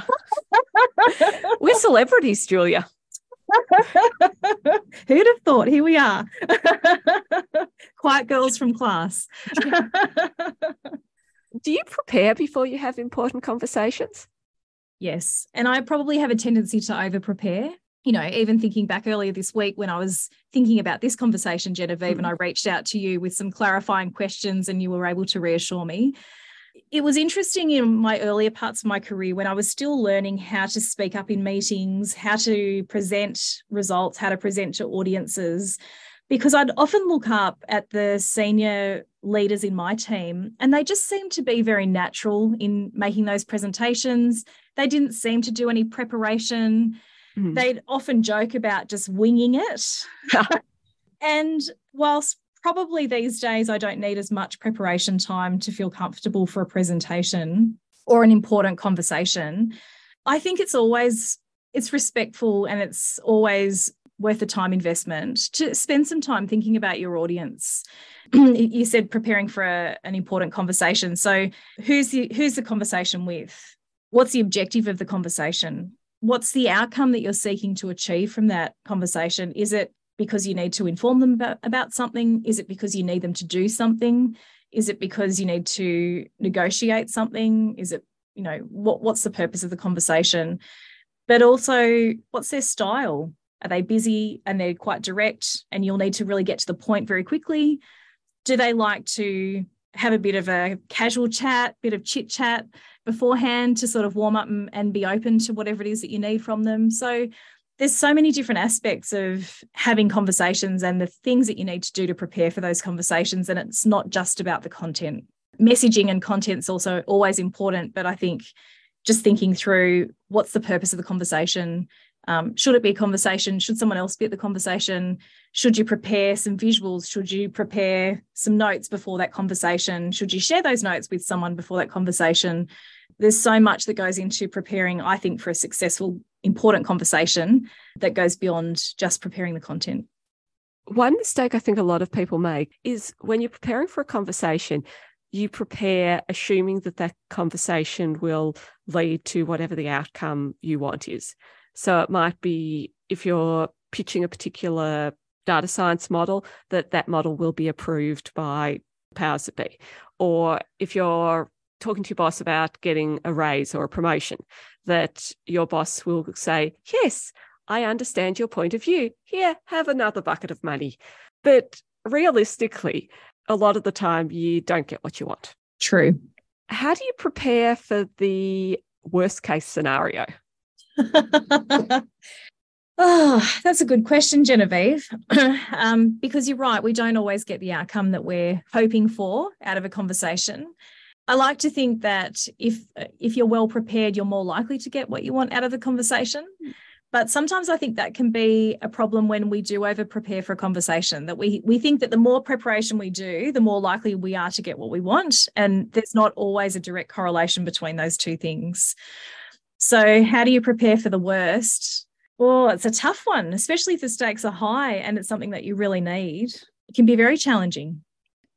<laughs> we're celebrities, Julia. <laughs> Who'd have thought? Here we are. <laughs> Quiet girls from class. Do you prepare before you have important conversations? Yes. And I probably have a tendency to over prepare. You know, even thinking back earlier this week when I was thinking about this conversation, Genevieve, mm-hmm. and I reached out to you with some clarifying questions and you were able to reassure me it was interesting in my earlier parts of my career when I was still learning how to speak up in meetings, how to present results, how to present to audiences, because I'd often look up at the senior leaders in my team and they just seemed to be very natural in making those presentations. They didn't seem to do any preparation. Mm-hmm. They'd often joke about just winging it. <laughs> <laughs> and whilst probably these days I don't need as much preparation time to feel comfortable for a presentation or an important conversation. I think it's always it's respectful and it's always worth the time investment to spend some time thinking about your audience. <clears throat> you said preparing for a, an important conversation. So who's the who's the conversation with? What's the objective of the conversation? What's the outcome that you're seeking to achieve from that conversation? Is it because you need to inform them about, about something? Is it because you need them to do something? Is it because you need to negotiate something? Is it, you know, what, what's the purpose of the conversation? But also, what's their style? Are they busy and they're quite direct and you'll need to really get to the point very quickly? Do they like to have a bit of a casual chat, bit of chit chat beforehand to sort of warm up and, and be open to whatever it is that you need from them? So there's so many different aspects of having conversations and the things that you need to do to prepare for those conversations. And it's not just about the content. Messaging and content's also always important, but I think just thinking through what's the purpose of the conversation. Um, should it be a conversation? Should someone else be at the conversation? Should you prepare some visuals? Should you prepare some notes before that conversation? Should you share those notes with someone before that conversation? There's so much that goes into preparing, I think, for a successful important conversation that goes beyond just preparing the content. One mistake I think a lot of people make is when you're preparing for a conversation, you prepare assuming that that conversation will lead to whatever the outcome you want is. So it might be if you're pitching a particular data science model, that that model will be approved by powers that be. Or if you're talking to your boss about getting a raise or a promotion, that your boss will say, Yes, I understand your point of view. Here, have another bucket of money. But realistically, a lot of the time you don't get what you want. True. How do you prepare for the worst case scenario? <laughs> oh, that's a good question, Genevieve. <clears throat> um, because you're right, we don't always get the outcome that we're hoping for out of a conversation. I like to think that if if you're well prepared, you're more likely to get what you want out of the conversation. But sometimes I think that can be a problem when we do over prepare for a conversation. That we we think that the more preparation we do, the more likely we are to get what we want, and there's not always a direct correlation between those two things. So, how do you prepare for the worst? Well, it's a tough one, especially if the stakes are high and it's something that you really need. It can be very challenging.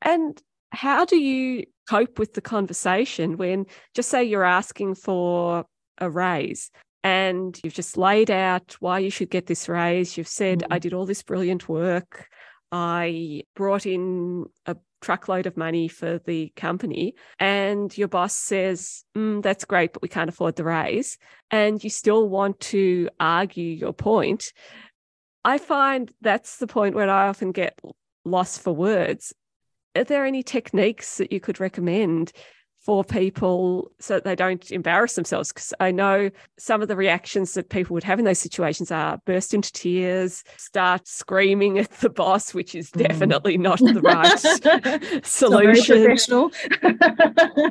And how do you cope with the conversation when, just say, you're asking for a raise and you've just laid out why you should get this raise? You've said, mm-hmm. I did all this brilliant work. I brought in a truckload of money for the company. And your boss says mm, that's great but we can't afford the raise. And you still want to argue your point. I find that's the point where i often get lost for words. Are there any techniques that you could recommend for people so that they don't embarrass themselves. Because I know some of the reactions that people would have in those situations are burst into tears, start screaming at the boss, which is mm. definitely not the <laughs> right solution.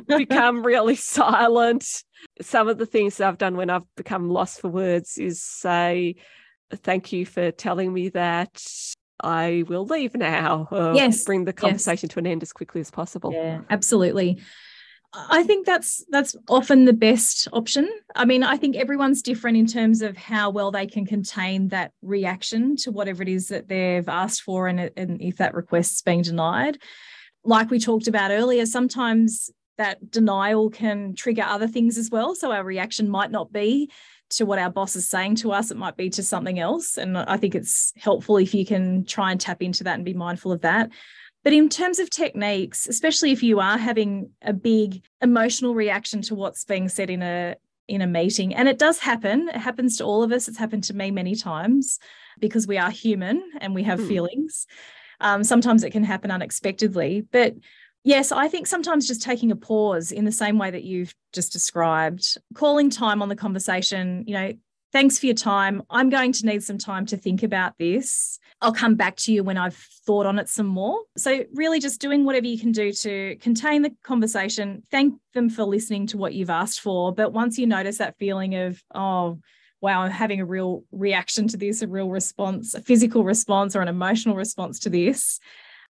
<laughs> Become really silent. Some of the things that I've done when I've become lost for words is say, Thank you for telling me that. I will leave now. yes. Bring the conversation yes. to an end as quickly as possible. Yeah, absolutely. I think that's that's often the best option. I mean, I think everyone's different in terms of how well they can contain that reaction to whatever it is that they've asked for, and, and if that request's being denied. Like we talked about earlier, sometimes that denial can trigger other things as well. So our reaction might not be to what our boss is saying to us, it might be to something else. And I think it's helpful if you can try and tap into that and be mindful of that. But in terms of techniques, especially if you are having a big emotional reaction to what's being said in a in a meeting, and it does happen, it happens to all of us. It's happened to me many times because we are human and we have hmm. feelings. Um, sometimes it can happen unexpectedly, but yes, I think sometimes just taking a pause in the same way that you've just described, calling time on the conversation, you know, thanks for your time. I'm going to need some time to think about this. I'll come back to you when I've thought on it some more. So, really, just doing whatever you can do to contain the conversation. Thank them for listening to what you've asked for. But once you notice that feeling of, oh, wow, I'm having a real reaction to this, a real response, a physical response or an emotional response to this,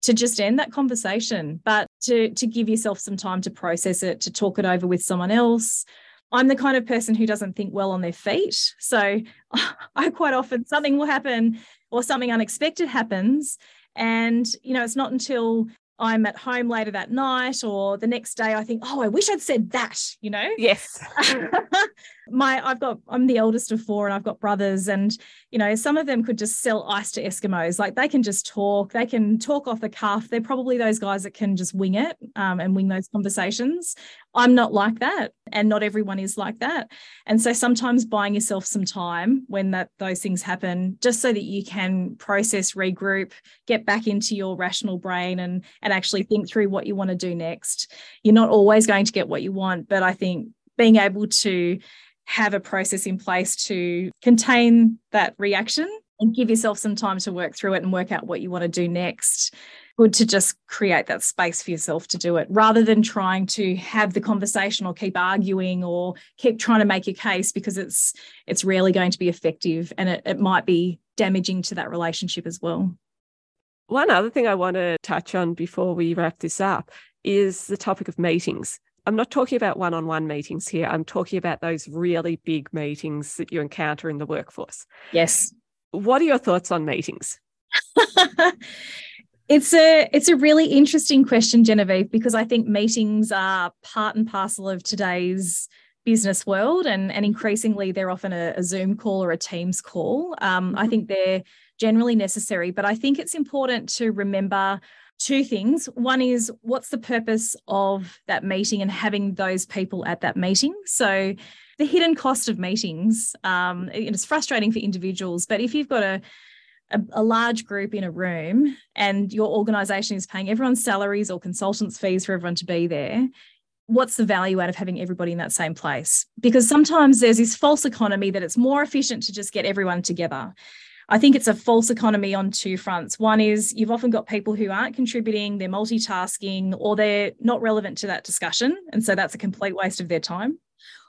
to just end that conversation, but to, to give yourself some time to process it, to talk it over with someone else, I'm the kind of person who doesn't think well on their feet. So <laughs> I quite often something will happen or something unexpected happens. And, you know, it's not until I'm at home later that night or the next day I think, oh, I wish I'd said that, you know? Yes. <laughs> <laughs> My I've got I'm the eldest of four and I've got brothers and you know, some of them could just sell ice to Eskimos. Like they can just talk, they can talk off the cuff. They're probably those guys that can just wing it um, and wing those conversations. I'm not like that, and not everyone is like that. And so sometimes buying yourself some time when that those things happen, just so that you can process, regroup, get back into your rational brain, and and actually think through what you want to do next. You're not always going to get what you want, but I think being able to have a process in place to contain that reaction and give yourself some time to work through it and work out what you want to do next. Good to just create that space for yourself to do it rather than trying to have the conversation or keep arguing or keep trying to make your case because it's it's rarely going to be effective and it, it might be damaging to that relationship as well. One other thing I want to touch on before we wrap this up is the topic of meetings. I'm not talking about one on one meetings here. I'm talking about those really big meetings that you encounter in the workforce. Yes. What are your thoughts on meetings? <laughs> it's a it's a really interesting question, Genevieve, because I think meetings are part and parcel of today's business world, and and increasingly they're often a, a Zoom call or a Teams call. Um, I mm-hmm. think they're generally necessary, but I think it's important to remember two things. One is what's the purpose of that meeting and having those people at that meeting? So, the hidden cost of meetings, um, it's frustrating for individuals, but if you've got a a, a, large group in a room and your organization is paying everyone's salaries or consultants fees for everyone to be there what's the value out of having everybody in that same place because sometimes there's this false economy that it's more efficient to just get everyone together I think it's a false economy on two fronts. One is you've often got people who aren't contributing, they're multitasking, or they're not relevant to that discussion. And so that's a complete waste of their time.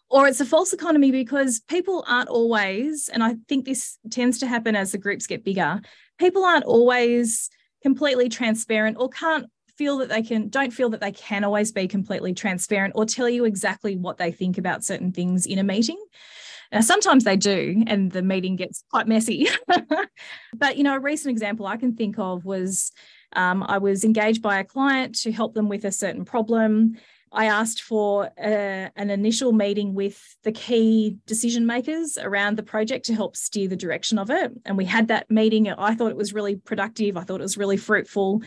Or it's a false economy because people aren't always, and I think this tends to happen as the groups get bigger, people aren't always completely transparent or can't feel that they can don't feel that they can always be completely transparent or tell you exactly what they think about certain things in a meeting Now, sometimes they do, and the meeting gets quite messy. <laughs> but, you know, a recent example I can think of was um, I was engaged by a client to help them with a certain problem. I asked for a, an initial meeting with the key decision makers around the project to help steer the direction of it. And we had that meeting. I thought it was really productive. I thought it was really fruitful.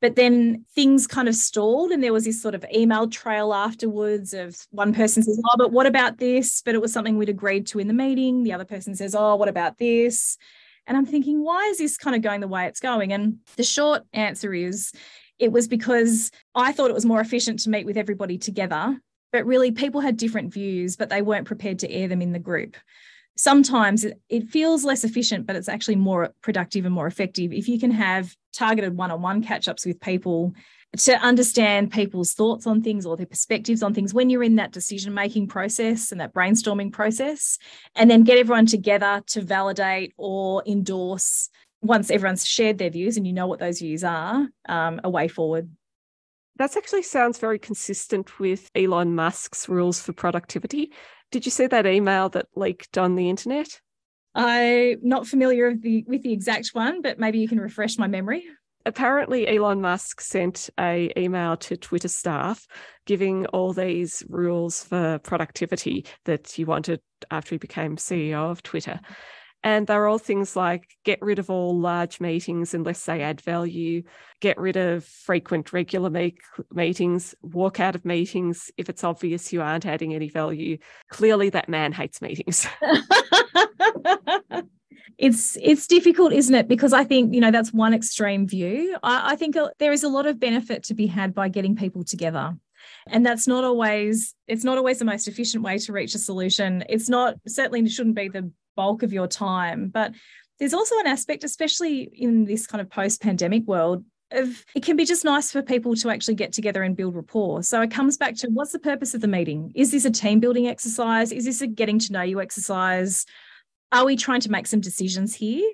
But then things kind of stalled, and there was this sort of email trail afterwards of one person says, Oh, but what about this? But it was something we'd agreed to in the meeting. The other person says, Oh, what about this? And I'm thinking, why is this kind of going the way it's going? And the short answer is it was because I thought it was more efficient to meet with everybody together. But really, people had different views, but they weren't prepared to air them in the group sometimes it feels less efficient, but it's actually more productive and more effective if you can have targeted one on one catch ups with people to understand people's thoughts on things or their perspectives on things when you're in that decision making process and that brainstorming process, and then get everyone together to validate or endorse once everyone's shared their views and you know what those views are, um, a way forward. That actually sounds very consistent with Elon Musk's rules for productivity. Did you see that email that leaked on the internet? I'm not familiar with the, with the exact one, but maybe you can refresh my memory. Apparently, Elon Musk sent a email to Twitter staff giving all these rules for productivity that he wanted after he became CEO of Twitter. And they're all things like get rid of all large meetings unless they add value, get rid of frequent, regular me- meetings, walk out of meetings if it's obvious you aren't adding any value. Clearly, that man hates meetings. <laughs> <laughs> it's it's difficult isn't it? Because i think you know that's one extreme view. I, I, think uh, there is a lot of benefit to be had by getting people together. And that's not always it's not always the most efficient way to reach a solution. It's not certainly shouldn't be the bulk of your time. But there's also an aspect, especially in this kind of post pandemic world, of it can be just nice for people to actually get together and build rapport. So it comes back to what's the purpose of the meeting? Is this a team building exercise? Is this a getting to know you exercise? Are we trying to make some decisions here?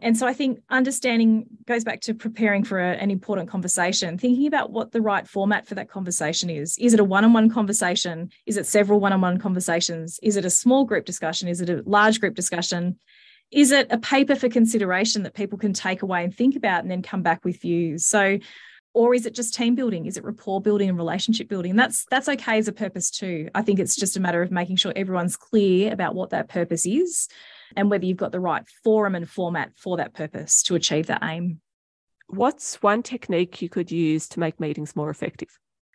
And so I think understanding goes back to preparing for a, an important conversation, thinking about what the right format for that conversation is. Is it a one on one conversation? Is it several one on one conversations? Is it a small group discussion? Is it a large group discussion? Is it a paper for consideration that people can take away and think about and then come back with views? So, or is it just team building? Is it rapport building and relationship building? And that's that's okay as a purpose too. I think it's just a matter of making sure everyone's clear about what that purpose is and whether you've got the right forum and format for that purpose to achieve that aim. What's one technique you could use to make meetings more effective?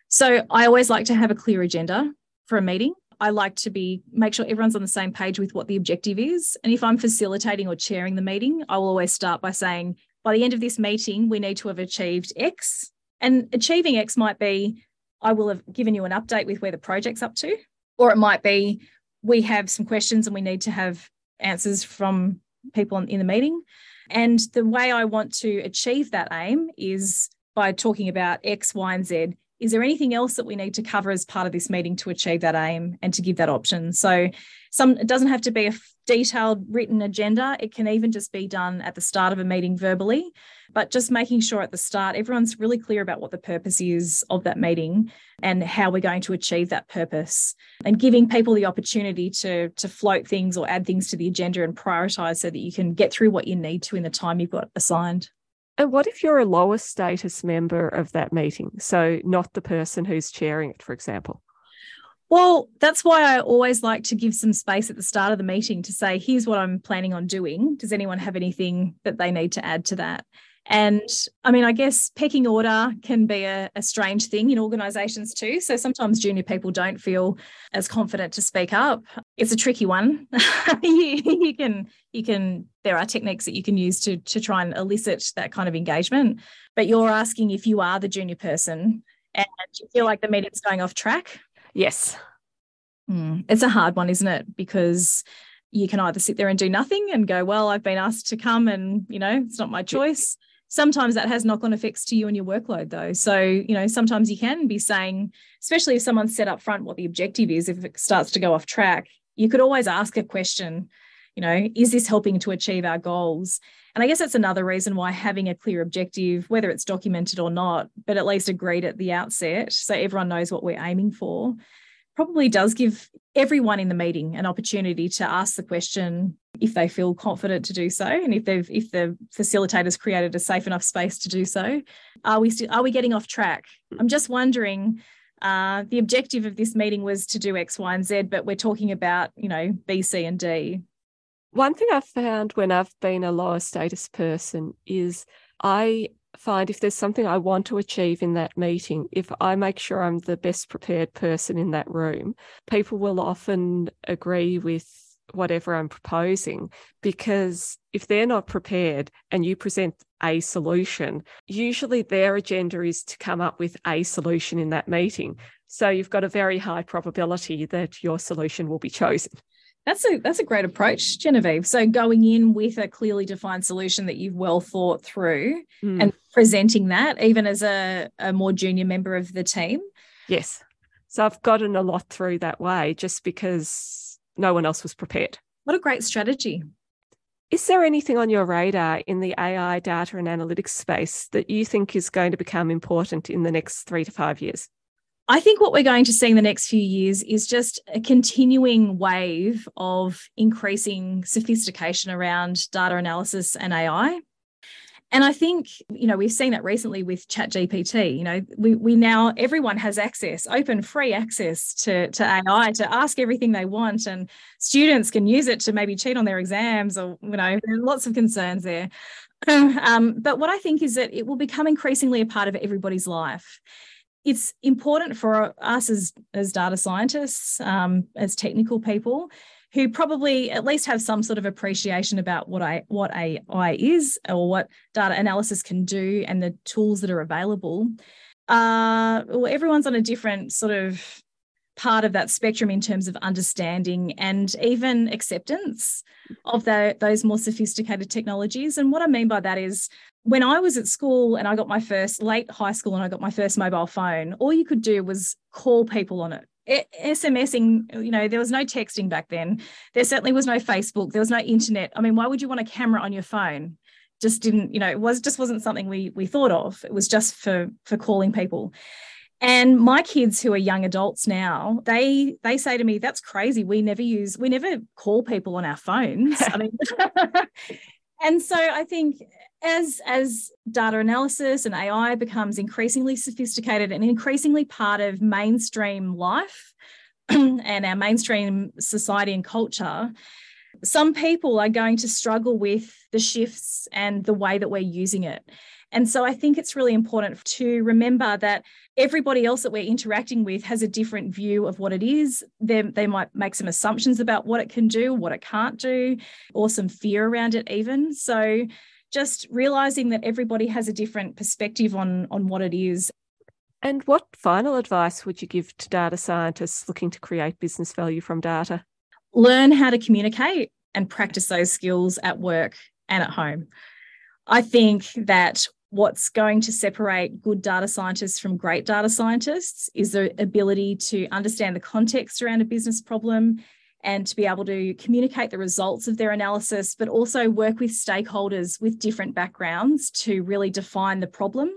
So I always like to have a clear agenda for a meeting. I like to be make sure everyone's on the same page with what the objective is. And if I'm facilitating or chairing the meeting, I will always start by saying, by the end of this meeting, we need to have achieved X. And achieving X might be, I will have given you an update with where the project's up to. Or it might be, we have some questions and we need to have answers from people in the meeting. And the way I want to achieve that aim is by talking about X, Y, and Z. Is there anything else that we need to cover as part of this meeting to achieve that aim and to give that option? So, some it doesn't have to be a detailed written agenda. It can even just be done at the start of a meeting verbally, but just making sure at the start everyone's really clear about what the purpose is of that meeting and how we're going to achieve that purpose and giving people the opportunity to to float things or add things to the agenda and prioritize so that you can get through what you need to in the time you've got assigned. And what if you're a lower status member of that meeting? So not the person who's chairing it, for example. Well, that's why I always like to give some space at the start of the meeting to say, here's what I'm planning on doing. Does anyone have anything that they need to add to that? And I mean, I guess pecking order can be a, a, strange thing in organizations too. So sometimes junior people don't feel as confident to speak up. It's a tricky one. <laughs> you, you, can, you can, there are techniques that you can use to, to try and elicit that kind of engagement. But you're asking if you are the junior person and you feel like the meeting's going off track Yes. Mm. It's a hard one, isn't it? Because you can either sit there and do nothing and go, well, I've been asked to come and, you know, it's not my choice. Sometimes that has knock on effects to you and your workload, though. So, you know, sometimes you can be saying, especially if someone's set up front what the objective is, if it starts to go off track, you could always ask a question, you know, is this helping to achieve our goals? And I guess that's another reason why having a clear objective, whether it's documented or not, but at least agreed at the outset, so everyone knows what we're aiming for, probably does give everyone in the meeting an opportunity to ask the question if they feel confident to do so and if they've if the facilitators created a safe enough space to do so. Are we still are we getting off track? I'm just wondering uh, the objective of this meeting was to do x y and z but we're talking about you know b c and d one thing i've found when i've been a lower status person is i find if there's something I want to achieve in that meeting, if I make sure I'm the best prepared person in that room, people will often agree with whatever I'm proposing because if they're not prepared and you present a solution, usually their agenda is to come up with a solution in that meeting. So you've got a very high probability that your solution will be chosen. That's a that's a great approach, Genevieve. So going in with a clearly defined solution that you've well thought through mm. and presenting that even as a, a more junior member of the team. Yes. So I've gotten a lot through that way just because no one else was prepared. What a great strategy. Is there anything on your radar in the AI data and analytics space that you think is going to become important in the next three to five years? I think what we're going to see in the next few years is just a continuing wave of increasing sophistication around data analysis and AI. And I think, you know, we've seen that recently with ChatGPT. You know, we, we now, everyone has access, open, free access to, to AI to ask everything they want. And students can use it to maybe cheat on their exams or, you know, lots of concerns there. <clears throat> Um, but what I think is that it will become increasingly a part of everybody's life it's important for us as, as data scientists, um, as technical people, who probably at least have some sort of appreciation about what I what AI is or what data analysis can do and the tools that are available. Uh, well, everyone's on a different sort of part of that spectrum in terms of understanding and even acceptance of the, those more sophisticated technologies. And what I mean by that is when I was at school and I got my first late high school and I got my first mobile phone, all you could do was call people on it. SMSing, you know, there was no texting back then. There certainly was no Facebook. There was no internet. I mean, why would you want a camera on your phone? Just didn't, you know, it was just wasn't something we we thought of. It was just for for calling people. And my kids who are young adults now, they they say to me, "That's crazy. We never use, we never call people on our phones." I mean, <laughs> and so I think as as data analysis and AI becomes increasingly sophisticated and increasingly part of mainstream life <clears throat> and our mainstream society and culture, some people are going to struggle with the shifts and the way that we're using it. And so I think it's really important to remember that everybody else that we're interacting with has a different view of what it is. They, they might make some assumptions about what it can do, what it can't do, or some fear around it, even. So just realizing that everybody has a different perspective on, on what it is. And what final advice would you give to data scientists looking to create business value from data? Learn how to communicate and practice those skills at work and at home. I think that what's going to separate good data scientists from great data scientists is the ability to understand the context around a business problem and to be able to communicate the results of their analysis, but also work with stakeholders with different backgrounds to really define the problem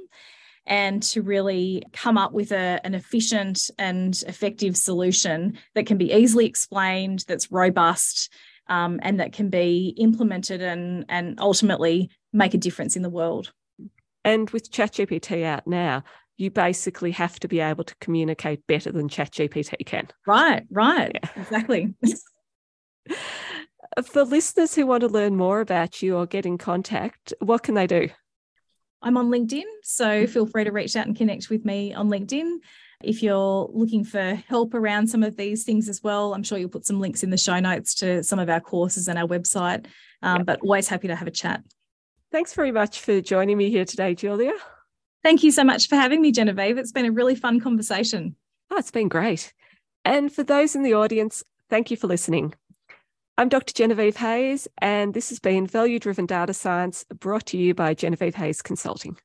and to really come up with a, an efficient and effective solution that can be easily explained, that's robust, um, and that can be implemented and, and ultimately make a difference in the world. And with ChatGPT out now, you basically have to be able to communicate better than ChatGPT can. Right, right. Yeah. Exactly. <laughs> For listeners who want to learn more about you or get in contact, what can they do? I'm on LinkedIn, so feel free to reach out and connect with me on LinkedIn. If you're looking for help around some of these things as well, I'm sure you'll put some links in the show notes to some of our courses and our website. Um, yep. But always happy to have a chat. Thanks very much for joining me here today, Julia. Thank you so much for having me, Genevieve. It's been a really fun conversation. Oh, it's been great. And for those in the audience, thank you for listening. I'm Dr. Genevieve Hayes, and this has been Value Driven Data Science brought to you by Genevieve Hayes Consulting.